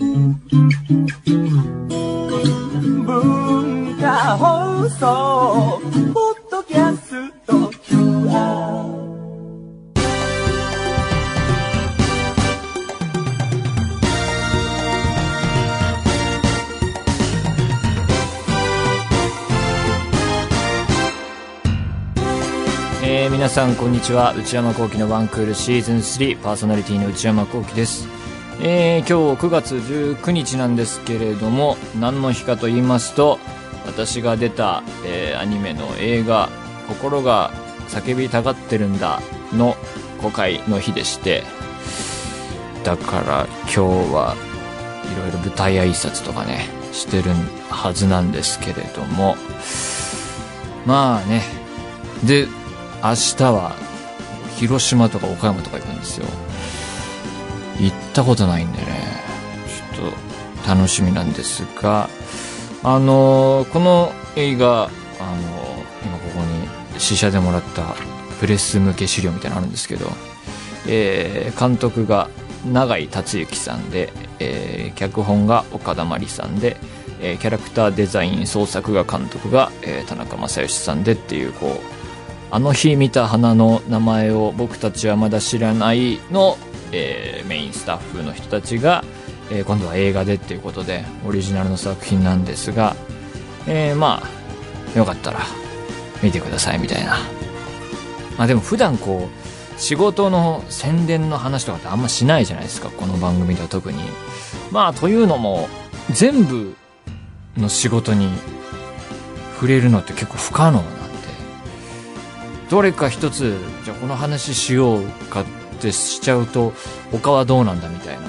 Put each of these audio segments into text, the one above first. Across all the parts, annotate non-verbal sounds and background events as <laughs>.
文化放送ポッドキャスト QR えー皆さんこんにちは。内山聖輝のワンクールシーズン3パーソナリティの内山聖輝です、えー今日9月19日なんですけれども何の日かと言いますと私が出た、えーアニメの映画「心が叫びたがってるんだ」の公開の日でしてだから今日はいろいろ舞台挨拶とかねしてるはずなんですけれどもまあね。で明日は広島とか岡山とか行くんですよ。行ったことないんでね。ちょっと楽しみなんですがあのこの映画あの今ここに試写でもらったプレス向け資料みたいなのあるんですけど、えー監督が永井達之さんで、えー脚本が岡田真理さんで、えーキャラクターデザイン創作画監督が、えー田中正義さんでっていうこうあの日見た花の名前を僕たちはまだ知らないの、えーメインスタッフの人たちが、えー今度は映画でっていうことでオリジナルの作品なんですが、えーまあよかったら見てくださいみたいな。まあでも普段こう仕事の宣伝の話とかってあんましないじゃないですかこの番組では特に。まあというのも全部の仕事に触れるのって結構不可能なんでどれか一つじゃあこの話しようかってってしちゃうと他はどうなんだみたいな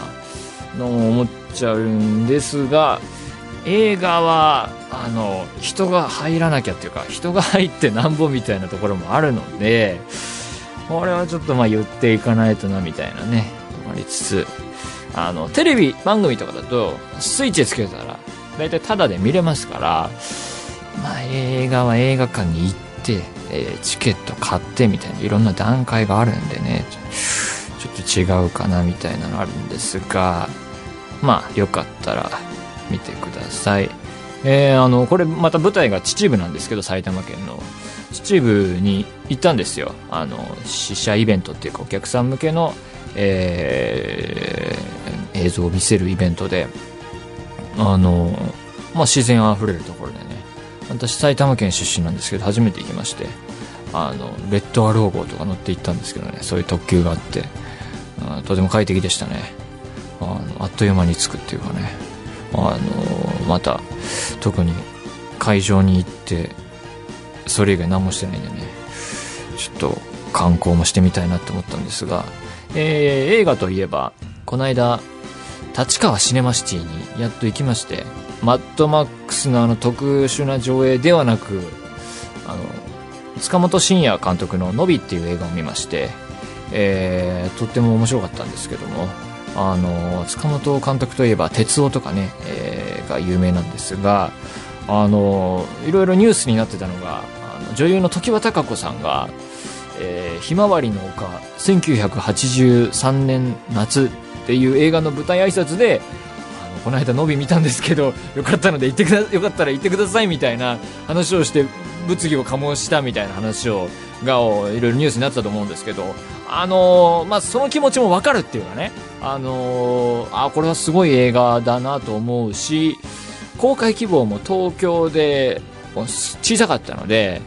のを思っちゃうんですが映画はあの人が入らなきゃっていうか人が入ってなんぼみたいなところもあるのでこれはちょっとまあ言っていかないとなみたいなねありつつあのテレビ番組とかだとスイッチつけたら大体タダで見れますからまあ映画は映画館に行って、えーチケット買ってみたいないろんな段階があるんでね。ちょっと違うかなみたいなのあるんですがまあよかったら見てください。えーあのこれまた舞台が秩父なんですけど埼玉県の。秩父に行ったんですよ。あの試写イベントっていうかお客さん向けの、えー映像を見せるイベントで。あの、まあ、自然あふれるところでね。私埼玉県出身なんですけど初めて行きましてあのレッドアロー号とか乗って行ったんですけどねそういう特急があってあとても快適でしたね。あのあっという間に着くっていうかね。あのまた特に会場に行ってそれ以外何もしてないんでねちょっと観光もしてみたいなって思ったんですが、えー映画といえばこの間立川シネマシティにやっと行きましてマッドマックスのあの特殊な上映ではなくあの塚本慎也監督の「ノビ」っていう映画を見まして、えーとっても面白かったんですけどもあの塚本監督といえば「鉄夫」とかね、えーが有名なんですがあのいろいろニュースになってたのがあの女優の常盤貴子さんが「えーひまわりの丘1983年夏」っていう映画の舞台挨拶でこの間、ノビ見たんですけど、よかったので行ってくだ、よかったら行ってくださいみたいな話をして、物議を醸したみたいな話を、が、いろいろニュースになったと思うんですけど、あのーまあ、その気持ちもわかるっていうかね、あのーあ、これはすごい映画だなと思うし、公開希望も東京で小さかったので、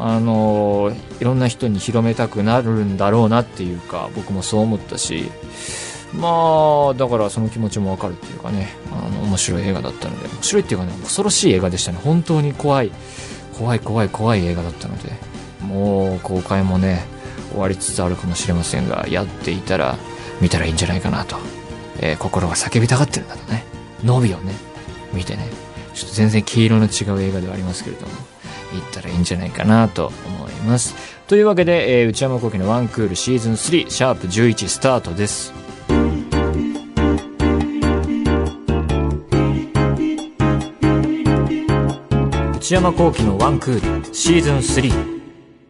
あのいろんな人に広めたくなるんだろうなっていうか、僕もそう思ったし、まあ、だからその気持ちもわかるっていうかね、あの、面白い映画だったので、面白いっていうかね、恐ろしい映画でしたね。本当に怖い、怖い怖い怖い映画だったので、もう公開もね、終わりつつあるかもしれませんが、やっていたら、見たらいいんじゃないかなと。えー心が叫びたがってるんだとね。伸びをね、見てね、ちょっと全然黄色の違う映画ではありますけれども、行ったらいいんじゃないかなと思います。というわけで、えー内山聖輝のワンクールシーズン3、シャープ11スタートです。内山聖輝のワンクールシーズン3。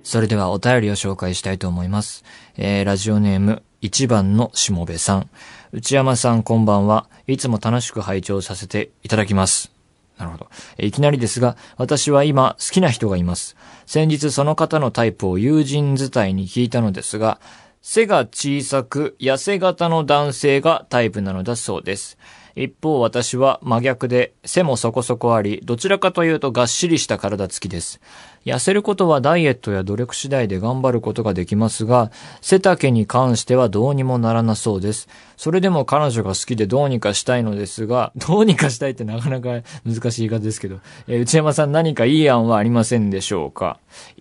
それではお便りを紹介したいと思います。えー、ラジオネーム1番のしもべさん。内山さんこんばんは。いつも楽しく拝聴させていただきます。なるほど。いきなりですが、私は今好きな人がいます。先日その方のタイプを友人伝いに聞いたのですが、背が小さく痩せ型の男性がタイプなのだそうです。一方私は真逆で背もそこそこあり、どちらかというとがっしりした体つきです。痩せることはダイエットや努力次第で頑張ることができますが、背丈に関してはどうにもならなそうです。それでも彼女が好きでどうにかしたいのですが、<laughs> どうにかしたいってなかなか難しい言い方ですけど、えー内山さん何かいい案はありませんでしょうか？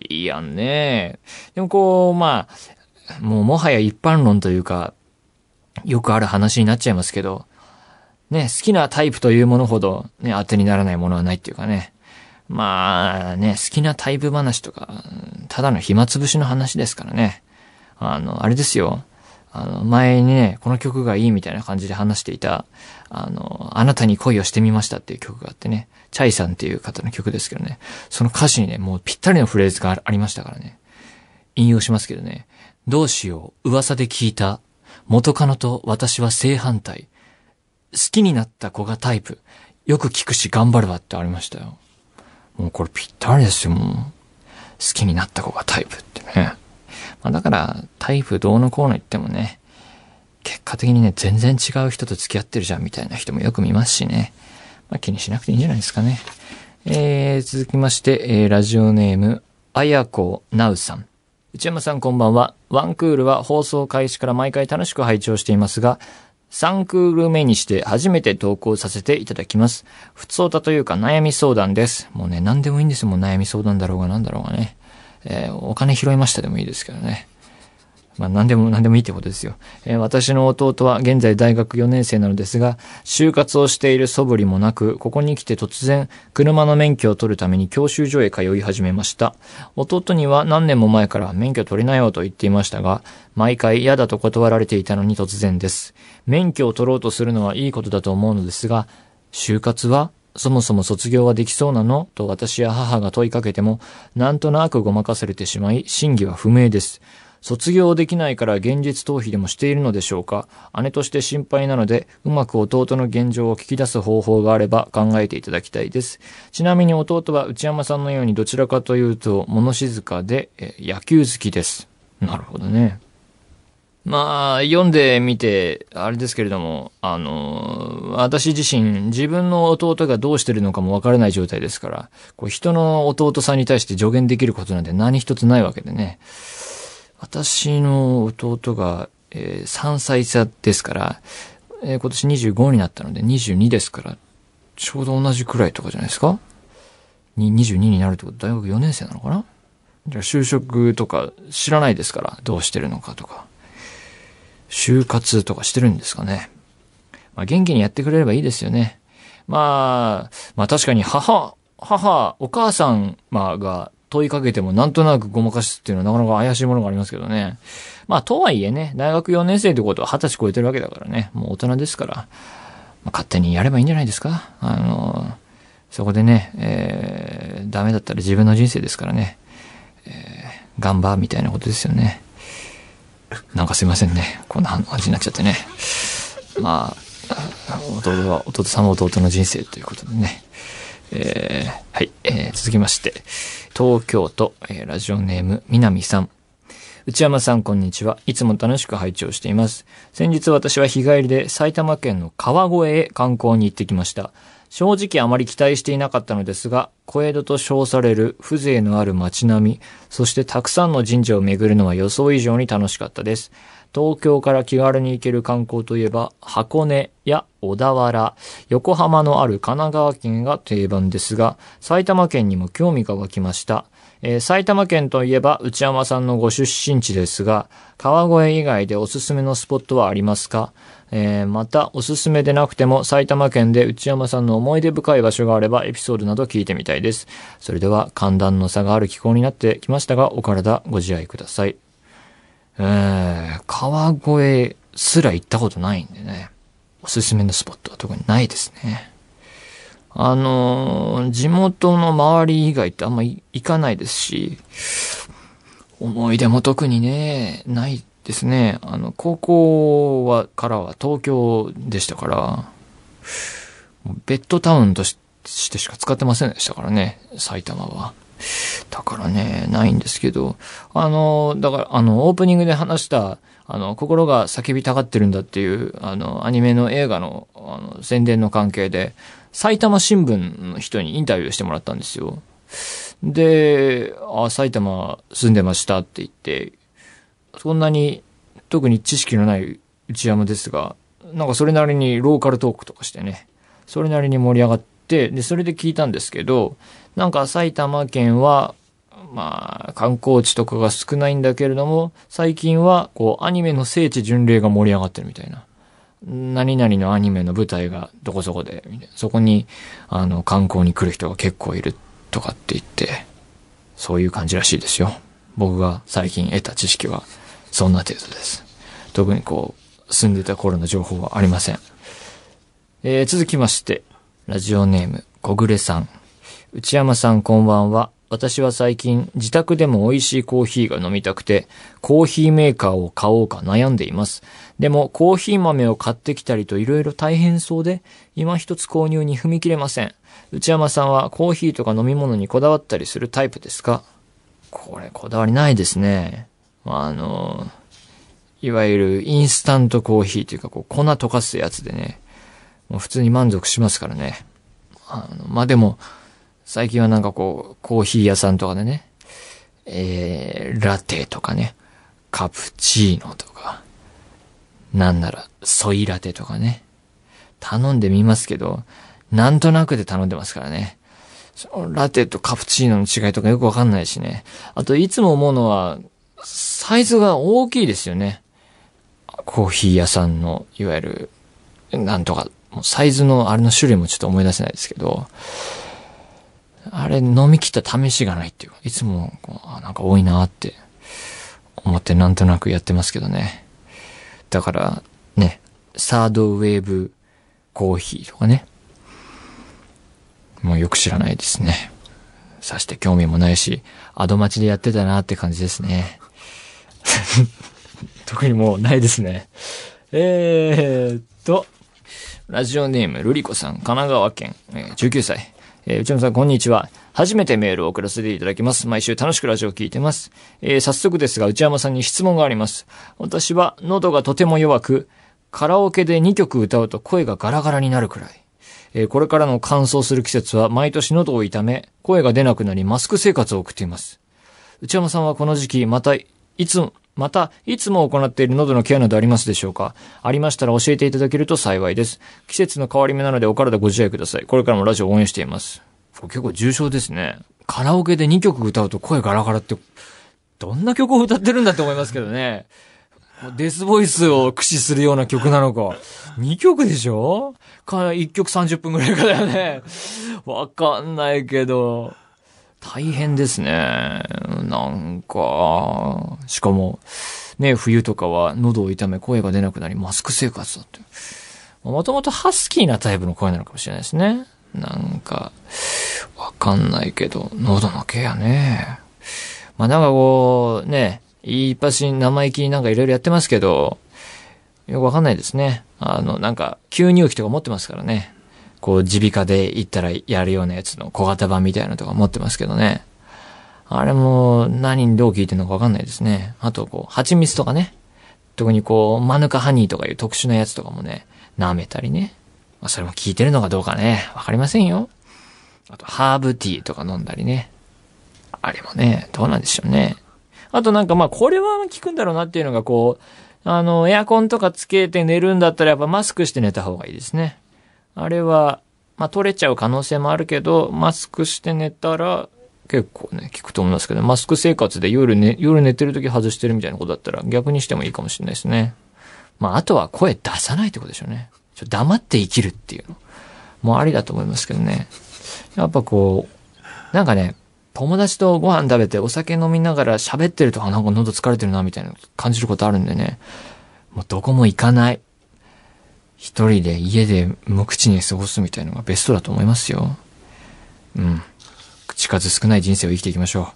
いい案ね。でもこう、まあ、もうもはや一般論というか、よくある話になっちゃいますけど、ね、好きなタイプというものほど、ね、当てにならないものはないっていうかね。まあね、好きなタイプ話とか、ただの暇つぶしの話ですからね。あの、あれですよ。あの、前にね、この曲がいいみたいな感じで話していた、あの、あなたに恋をしてみましたっていう曲があってね、チャイさんっていう方の曲ですけどね、その歌詞にね、もうぴったりのフレーズがありましたからね。引用しますけどね、どうしよう、噂で聞いた、元カノと私は正反対。好きになった子がタイプ。よく聞くし頑張るわってありましたよ。もうこれぴったりですよ、もう。好きになった子がタイプってね。まあだから、タイプどうのこうの言ってもね、結果的にね、全然違う人と付き合ってるじゃんみたいな人もよく見ますしね。まあ気にしなくていいんじゃないですかね。えー、続きまして、えー、ラジオネーム、あやこなうさん。内山さんこんばんは。ワンクールは放送開始から毎回楽しく拝聴していますが、3クール目にして初めて投稿させていただきます。普通歌というか悩み相談です。もうね、何でもいいんですよ。もう悩み相談だろうが何だろうがね。えーお金拾いましたでもいいですけどね。まあ何でも何でもいいってことですよ。えー私の弟は現在大学4年生なのですが、就活をしている素振りもなく、ここに来て突然、車の免許を取るために教習所へ通い始めました。弟には何年も前から免許取りなよと言っていましたが、毎回嫌だと断られていたのに突然です。免許を取ろうとするのはいいことだと思うのですが、就活はそもそも卒業はできそうなのと私や母が問いかけても、なんとなくごまかされてしまい、真偽は不明です。卒業できないから現実逃避でもしているのでしょうか？姉として心配なので、うまく弟の現状を聞き出す方法があれば考えていただきたいです。ちなみに弟は内山さんのようにどちらかというと物静かで、野球好きです。なるほどね。まあ、読んでみて、あれですけれども、あの、私自身、自分の弟がどうしてるのかもわからない状態ですから、こう人の弟さんに対して助言できることなんて何一つないわけでね。私の弟が、えー3歳差ですから、えー今年25になったので22ですから、ちょうど同じくらいとかじゃないですか？に ?22 になるってこと大学4年生なのかな？じゃあ就職とか知らないですから、どうしてるのかとか。就活とかしてるんですかね。まあ元気にやってくれればいいですよね。まあ、まあ確かに母、母、お母さん、まが問いかけてもなんとなくごまかすっていうのはなかなか怪しいものがありますけどね。まあとはいえね、大学4年生ってことは20歳超えてるわけだからね、もう大人ですから、まあ、勝手にやればいいんじゃないですか。あの、そこでね、えー、ダメだったら自分の人生ですからね、えー、頑張みたいなことですよね。なんかすいませんね。こんな感じになっちゃってね。まあ、弟は、弟さんは弟の人生ということでね。えーはい、えー続きまして、東京都、えーラジオネーム、南さん。内山さん、こんにちは。いつも楽しく拝聴しています。先日私は日帰りで埼玉県の川越へ観光に行ってきました。正直あまり期待していなかったのですが、小江戸と称される風情のある街並み、そしてたくさんの神社を巡るのは予想以上に楽しかったです。東京から気軽に行ける観光といえば、箱根や小田原、横浜のある神奈川県が定番ですが、埼玉県にも興味が湧きました。えー埼玉県といえば内山さんのご出身地ですが、川越以外でおすすめのスポットはありますか？えーまた、おすすめでなくても埼玉県で内山さんの思い出深い場所があればエピソードなど聞いてみたいです。それでは寒暖の差がある気候になってきましたが、お体ご自愛ください。えー、川越すら行ったことないんでね。おすすめのスポットは特にないですね。あのー地元の周り以外ってあんま行かないですし、思い出も特にね、ないですね。あの、高校は、からは東京でしたから、ベッドタウンとしてしか使ってませんでしたからね、埼玉は。だからね、ないんですけど、あの、だから、あの、オープニングで話した、あの、心が叫びたがってるんだっていう、あの、アニメの映画の、あの、宣伝の関係で、埼玉新聞の人にインタビューしてもらったんですよ。で、あ、埼玉住んでましたって言って、そんなに特に知識のない内山ですが、なんかそれなりにローカルトークとかしてね、それなりに盛り上がって、で、それで聞いたんですけど、なんか埼玉県は、まあ、観光地とかが少ないんだけれども、最近は、こう、アニメの聖地巡礼が盛り上がってるみたいな。何々のアニメの舞台がどこそこで、みたいなそこに、あの、観光に来る人が結構いるとかって言って、そういう感じらしいですよ。僕が最近得た知識は、そんな程度です。特にこう、住んでた頃の情報はありません。えー、続きまして、ラジオネーム、小暮さん。内山さんこんばんは。私は最近、自宅でも美味しいコーヒーが飲みたくて、コーヒーメーカーを買おうか悩んでいます。でも、コーヒー豆を買ってきたりと色々大変そうで、今一つ購入に踏み切れません。内山さんはコーヒーとか飲み物にこだわったりするタイプですか？これ、こだわりないですね。あの、いわゆるインスタントコーヒーというか、こう、粉溶かすやつでね、もう普通に満足しますからね。あの、まあ、でも、最近はなんかこう、コーヒー屋さんとかでね、えー、ラテとかね、カプチーノとか、なんなら、ソイラテとかね、頼んでみますけど、なんとなくで頼んでますからね。ラテとカプチーノの違いとかよくわかんないしね。あと、いつも思うのは、サイズが大きいですよね。コーヒー屋さんの、いわゆる、なんとか、もうサイズのあれの種類もちょっと思い出せないですけど、あれ飲み切った試しがないっていうか、いつもこう、なんか多いなって思ってなんとなくやってますけどね。だから、ね、サードウェーブコーヒーとかね。もうよく知らないですね。さして興味もないし、アド待ちでやってたなって感じですね。<laughs> 特にもうないですね。えーっと、ラジオネーム、ルリコさん、神奈川県、え19歳。えー、内山さん、こんにちは。初めてメールを送らせていただきます。毎週楽しくラジオを聞いてます。えー早速ですが、内山さんに質問があります。私は喉がとても弱く、カラオケで2曲歌うと声がガラガラになるくらい。えーこれからの乾燥する季節は毎年喉を痛め、声が出なくなりマスク生活を送っています。内山さんはこの時期、また、いつ、また、いつも行っている喉のケアなどありますでしょうか？ありましたら教えていただけると幸いです。季節の変わり目なのでお体ご自愛ください。これからもラジオ応援しています。結構重症ですね。カラオケで2曲歌うと声ガラガラって、どんな曲を歌ってるんだって思いますけどね。デスボイスを駆使するような曲なのか。2曲でしょ？か、1曲30分ぐらいかだよね。わかんないけど。大変ですね。なんか、しかも、ね、冬とかは喉を痛め声が出なくなりマスク生活だって。もともとハスキーなタイプの声なのかもしれないですね。なんか、わかんないけど、喉のケアね。まあなんかこう、ね、いっぱし生意気になんかいろいろやってますけど、よくわかんないですね。あの、なんか、吸入器とか持ってますからね。こう、耳鼻科で行ったらやるようなやつの小型版みたいなのとか持ってますけどね。あれも何にどう効いてるのかわかんないですね。あと、こう、蜂蜜とかね。特にこう、マヌカハニーとかいう特殊なやつとかもね、舐めたりね。まあ、それも効いてるのかどうかね、わかりませんよ。あと、ハーブティーとか飲んだりね。あれもね、どうなんでしょうね。あとなんかまあ、これは効くんだろうなっていうのがこう、あの、エアコンとかつけて寝るんだったらやっぱマスクして寝た方がいいですね。あれは、まあ、取れちゃう可能性もあるけど、マスクして寝たら、結構ね、効くと思いますけど、マスク生活で夜ね、夜寝てる時外してるみたいなことだったら逆にしてもいいかもしれないですね。まあ、あとは声出さないってことでしょうね。ちょ黙って生きるっていうの。もうありだと思いますけどね。やっぱこう、なんかね、友達とご飯食べてお酒飲みながら喋ってると、あ、なんか喉疲れてるな、みたいな感じることあるんでね。もうどこも行かない。一人で家で無口に過ごすみたいのがベストだと思いますよ。うん。口数少ない人生を生きていきましょ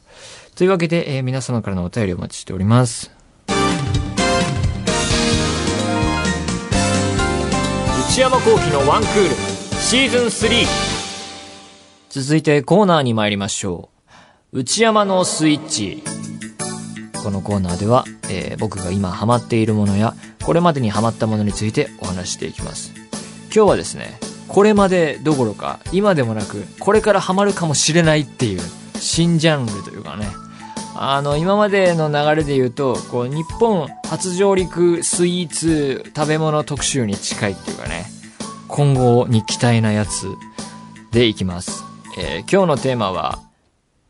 う。というわけで、えー、皆様からのお便りをお待ちしております。内山幸喜のワンクールシーズン3続いてコーナーに参りましょう。内山のスイッチ。このコーナーでは、えー僕が今ハマっているものやこれまでにハマったものについてお話していきます。今日はですねこれまでどころか今でもなくこれからハマるかもしれないっていう新ジャンルというかね。あの今までの流れで言うとこう日本初上陸スイーツ食べ物特集に近いっていうかね今後に期待なやつでいきます、えー今日のテーマは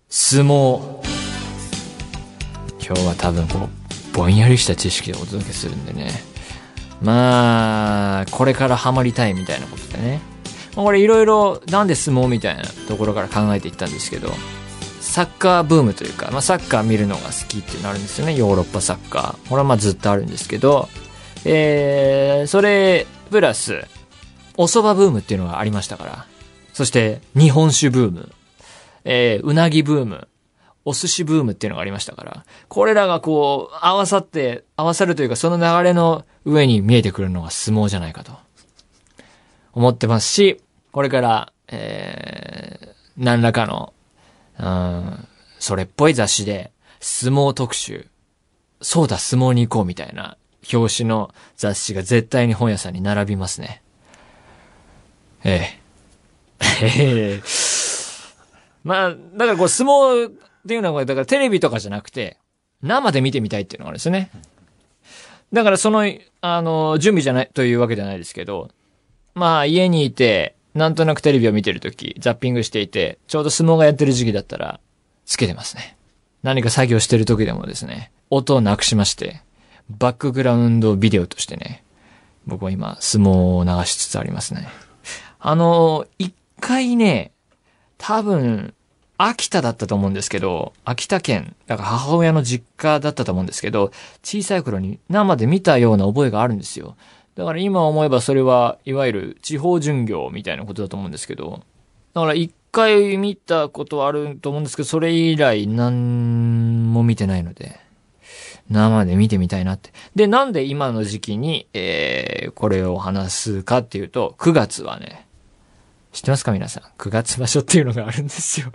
相撲。今日は多分こうぼんやりした知識でお届けするんでね。まあこれからハマりたいみたいなことでね。まあこれいろいろなんで相撲みたいなところから考えていったんですけどサッカーブームというか、まあ、サッカー見るのが好きっていうのあるんですよね。ヨーロッパサッカー。これはまあずっとあるんですけどえー、それプラスお蕎麦ブームっていうのがありましたから。そして日本酒ブーム。えー、うなぎブーム。お寿司ブームっていうのがありましたから、これらがこう、合わさって、合わさるというか、その流れの上に見えてくるのが相撲じゃないかと、思ってますし、これから、えー、何らかの、うん、それっぽい雑誌で、相撲特集、そうだ、相撲に行こうみたいな、表紙の雑誌が絶対に本屋さんに並びますね。ええ。<laughs> ええ。<laughs> まあ、だからこう相撲っていうのは、だからテレビとかじゃなくて、生で見てみたいっていうのがあるんですね。だからその、あの、準備じゃない、というわけじゃないですけど、まあ家にいて、なんとなくテレビを見てるとき、ザッピングしていて、ちょうど相撲がやってる時期だったら、つけてますね。何か作業してる時でもですね、音をなくしまして、バックグラウンドビデオとしてね、僕は今、相撲を流しつつありますね。あの、一回ね、多分、秋田だったと思うんですけど、秋田県、だから母親の実家だったと思うんですけど、小さい頃に生で見たような覚えがあるんですよ。だから今思えばそれは、いわゆる地方巡業みたいなことだと思うんですけど、だから一回見たことあると思うんですけど、それ以来何も見てないので、生で見てみたいなって。で、なんで今の時期に、えー、これを話すかっていうと、9月はね、知ってますか皆さん？9月場所っていうのがあるんですよ。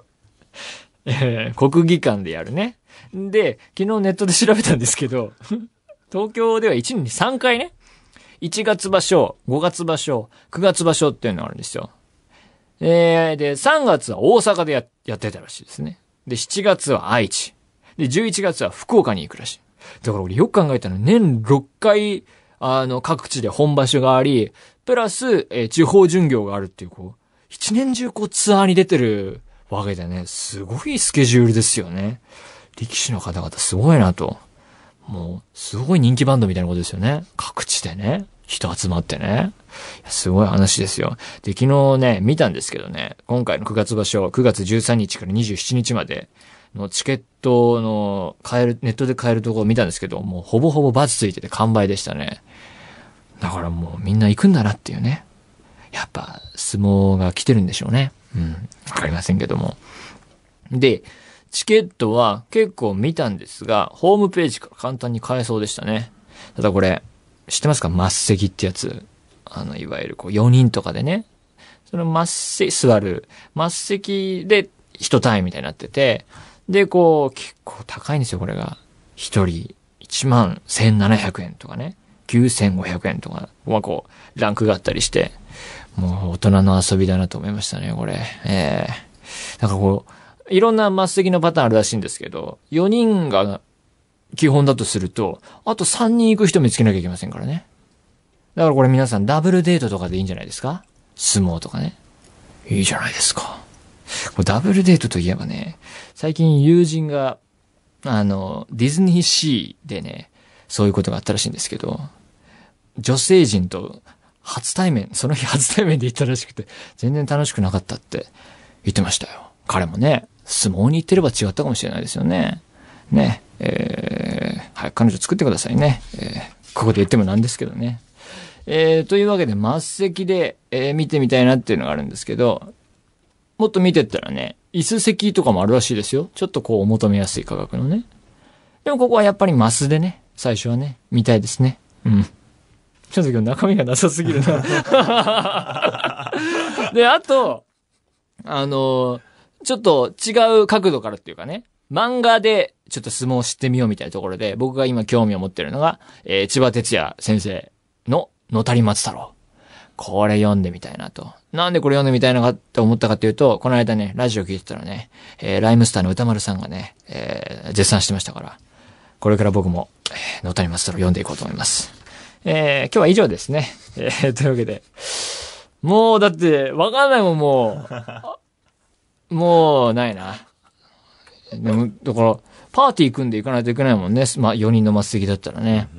えー、国技館でやるね。で、昨日ネットで調べたんですけど、<laughs> 東京では1年に3回ね、1月場所、5月場所、9月場所っていうのがあるんですよ。えー、で、3月は大阪でややってたらしいですね。で、7月は愛知。で、11月は福岡に行くらしい。だから俺よく考えたら年6回、あの、各地で本場所があり、プラス、えー地方巡業があるっていう、こう、一年中こうツアーに出てるわけでね、すごいスケジュールですよね。力士の方々すごいなと。もう、すごい人気バンドみたいなことですよね。各地でね、人集まってね。すごい話ですよ。で、昨日ね、見たんですけどね、今回の9月場所、9月13日から27日までのチケットの買える、ネットで買えるところを見たんですけど、もうほぼほぼバツついてて完売でしたね。だからもうみんな行くんだなっていうね。やっぱ相撲が来てるんでしょうね。うん。わかりませんけども。で、チケットは結構見たんですが、ホームページから簡単に買えそうでしたね。ただこれ、知ってますか？末席ってやつ。あの、いわゆるこう4人とかでね。その末席、座る。末席で一単位みたいになってて、で、こう、結構高いんですよ、これが。一人1万1700円とかね。9500円とか、まあこう、ランクがあったりして、もう大人の遊びだなと思いましたね、これ。ええなんかこう、いろんな末席のパターンあるらしいんですけど、4人が基本だとすると、あと3人行く人見つけなきゃいけませんからね。だからこれ皆さんダブルデートとかでいいんじゃないですか？相撲とかね。いいじゃないですか。ダブルデートといえばね、最近友人が、あの、ディズニーシーでね、そういうことがあったらしいんですけど、女性陣と初対面、<laughs> その日初対面で行ったらしくて、全然楽しくなかったって言ってましたよ。彼もね、相撲に行ってれば違ったかもしれないですよね。ね、えー、はい、彼女作ってくださいね。えー、ここで言ってもなんですけどね。えー、というわけで、末席で、えー、見てみたいなっていうのがあるんですけど、もっと見てったらね、椅子席とかもあるらしいですよ。ちょっとこう、お求めやすい価格のね。でもここはやっぱりマスでね、最初はね、見たいですね。うん。ちょっと今日中身がなさすぎるな。<laughs> で、あと、あの、ちょっと違う角度からっていうかね、漫画でちょっと相撲を知ってみようみたいなところで、僕が今興味を持ってるのが、えー、千葉哲也先生の野谷松太郎。これ読んでみたいなと。なんでこれ読んでみたいなかって思ったかっていうと、この間ね、ラジオ聞いてたらね、えー、ライムスターの歌丸さんがね、えー、絶賛してましたから、これから僕も、えー、野谷松太郎読んでいこうと思います。えー、今日は以上ですね。えー、というわけで。もう、だって、わかんないもん、もう。<laughs> もう、ないな。でも、だから、パーティー組んでいかないといけないもんね。まあ、4人の末席だったらね。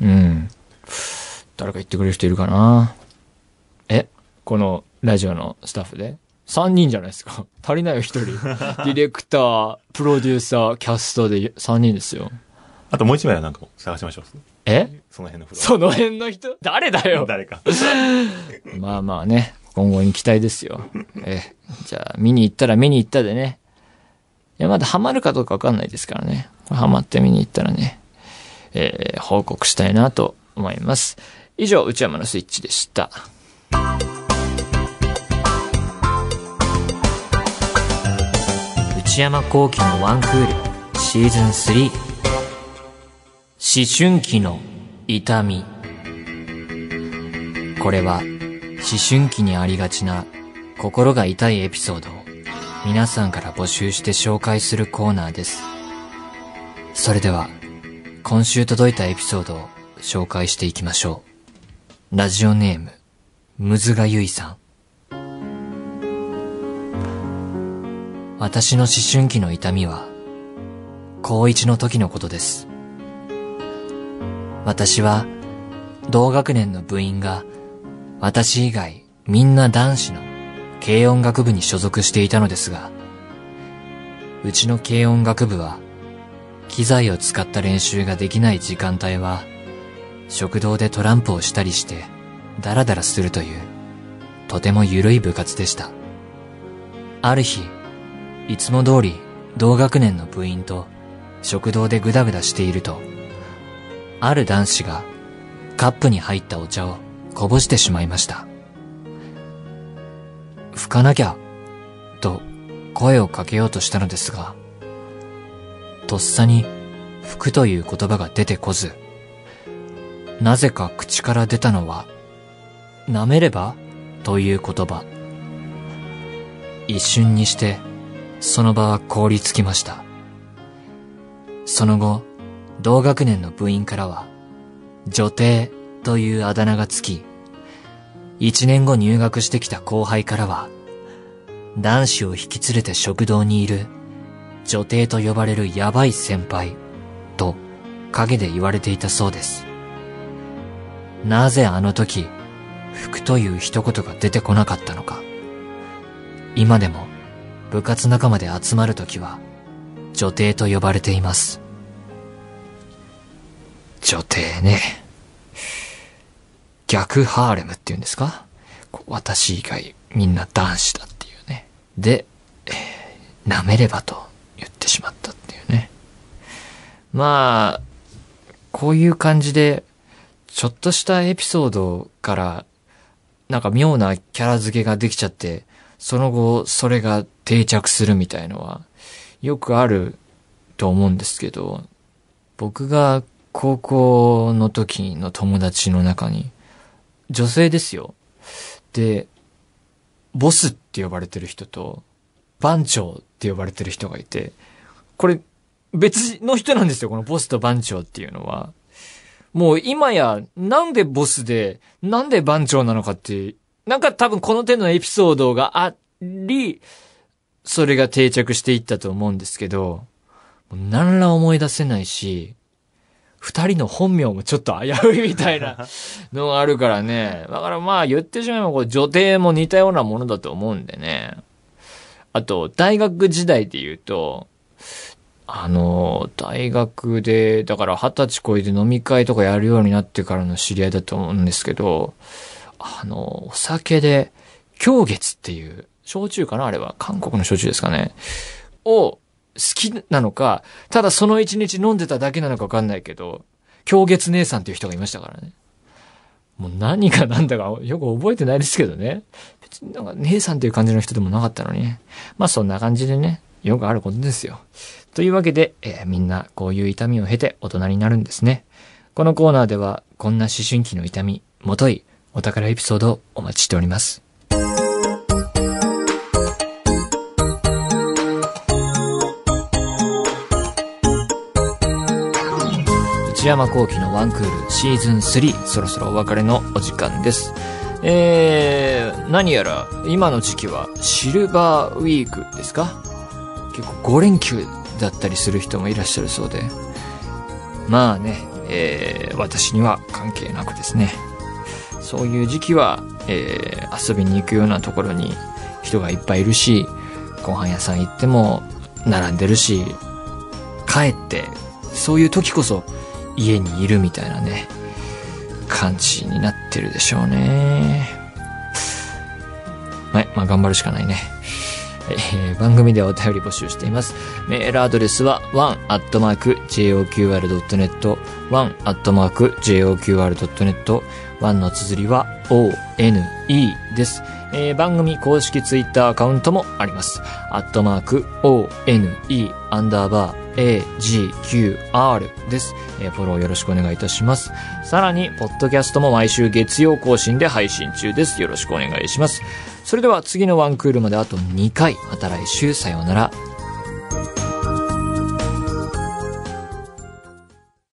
うん。誰か言ってくれる人いるかなえこのラジオのスタッフで ?3 人じゃないですか。足りないよ、1人。ディレクター、プロデューサー、キャストで3人ですよ。あともう一枚はなんか探しましょう。え？その辺のフロア。その辺の人？誰だよ？誰か。<laughs> まあまあね、今後に期待ですよ。え、じゃあ見に行ったら見に行ったでね。いや、まだハマるかどうかわかんないですからね。ハマって見に行ったらね、えー、報告したいなと思います。以上、内山のスイッチでした。内山幸喜のワンクールシーズン3思春期の痛みこれは思春期にありがちな心が痛いエピソードを皆さんから募集して紹介するコーナーです。それでは今週届いたエピソードを紹介していきましょう。ラジオネーム、むずがゆいさん。私の思春期の痛みは、高一の時のことです。私は、同学年の部員が、私以外みんな男子の軽音楽部に所属していたのですが、うちの軽音楽部は、機材を使った練習ができない時間帯は、食堂でトランプをしたりして、ダラダラするという、とても緩い部活でした。ある日、いつも通り同学年の部員と食堂でグダグダしていると、ある男子がカップに入ったお茶をこぼしてしまいました。拭かなきゃ、と声をかけようとしたのですが、とっさに拭くという言葉が出てこず、なぜか口から出たのは、舐めれば？という言葉。一瞬にして、その場は凍りつきました。その後、同学年の部員からは、女帝というあだ名がつき、一年後入学してきた後輩からは、男子を引き連れて食堂にいる女帝と呼ばれるヤバい先輩と陰で言われていたそうです。なぜあの時、服という一言が出てこなかったのか。今でも部活仲間で集まるときは、女帝と呼ばれています。女帝ね。逆ハーレムって言うんですか？私以外みんな男子だっていうね。で、えー、舐めればと言ってしまったっていうね。まあ、こういう感じでちょっとしたエピソードから、なんか妙なキャラ付けができちゃって、その後、それが定着するみたいのは、よくあると思うんですけど、僕が高校の時の友達の中に、女性ですよ。で、ボスって呼ばれてる人と、番長って呼ばれてる人がいて、これ、別の人なんですよ、このボスと番長っていうのは。もう今や、なんでボスで、なんで番長なのかって、なんか多分この手のエピソードがあり、それが定着していったと思うんですけど、何ら思い出せないし、二人の本名もちょっと危ういみたいな <laughs> のがあるからね。だからまあ言ってしまえばこれ女帝も似たようなものだと思うんでね。あと、大学時代で言うと、あの、大学で、だから二十歳超えて飲み会とかやるようになってからの知り合いだと思うんですけど、あの、お酒で、狂月っていう、焼酎かなあれは。韓国の焼酎ですかね。を、好好きなのか、ただその一日飲んでただけなのかわかんないけど、狂月姉さんっていう人がいましたからね。もう何が何だかよく覚えてないですけどね。別になんか姉さんという感じの人でもなかったのにね。まあそんな感じでね、よくあることですよ。というわけで、えーみんなこういう痛みを経て大人になるんですね。このコーナーでは、こんな思春期の痛み、もとい、お宝エピソードをお待ちしております。内山幸喜のワンクールシーズン3、そろそろお別れのお時間です。えー、何やら、今の時期はシルバーウィークですか？結構5連休だったりする人もいらっしゃるそうで。まあね、えー、私には関係なくですね。そういう時期は、えー、遊びに行くようなところに人がいっぱいいるし、ご飯屋さん行っても並んでるし、帰って、そういう時こそ家にいるみたいなね、感じになってるでしょうね。はい、まあ頑張るしかないね。えー番組ではお便り募集しています。メールアドレスは one.joqr.net one.joqr.net one の綴りは one です。えー番組公式ツイッターアカウントもあります。アットマーク one アンダーバー agqr です、えーフォローよろしくお願いいたします。さらに、ポッドキャストも毎週月曜更新で配信中です。よろしくお願いします。それでは次のワンクールまであと2回。また来週さようなら。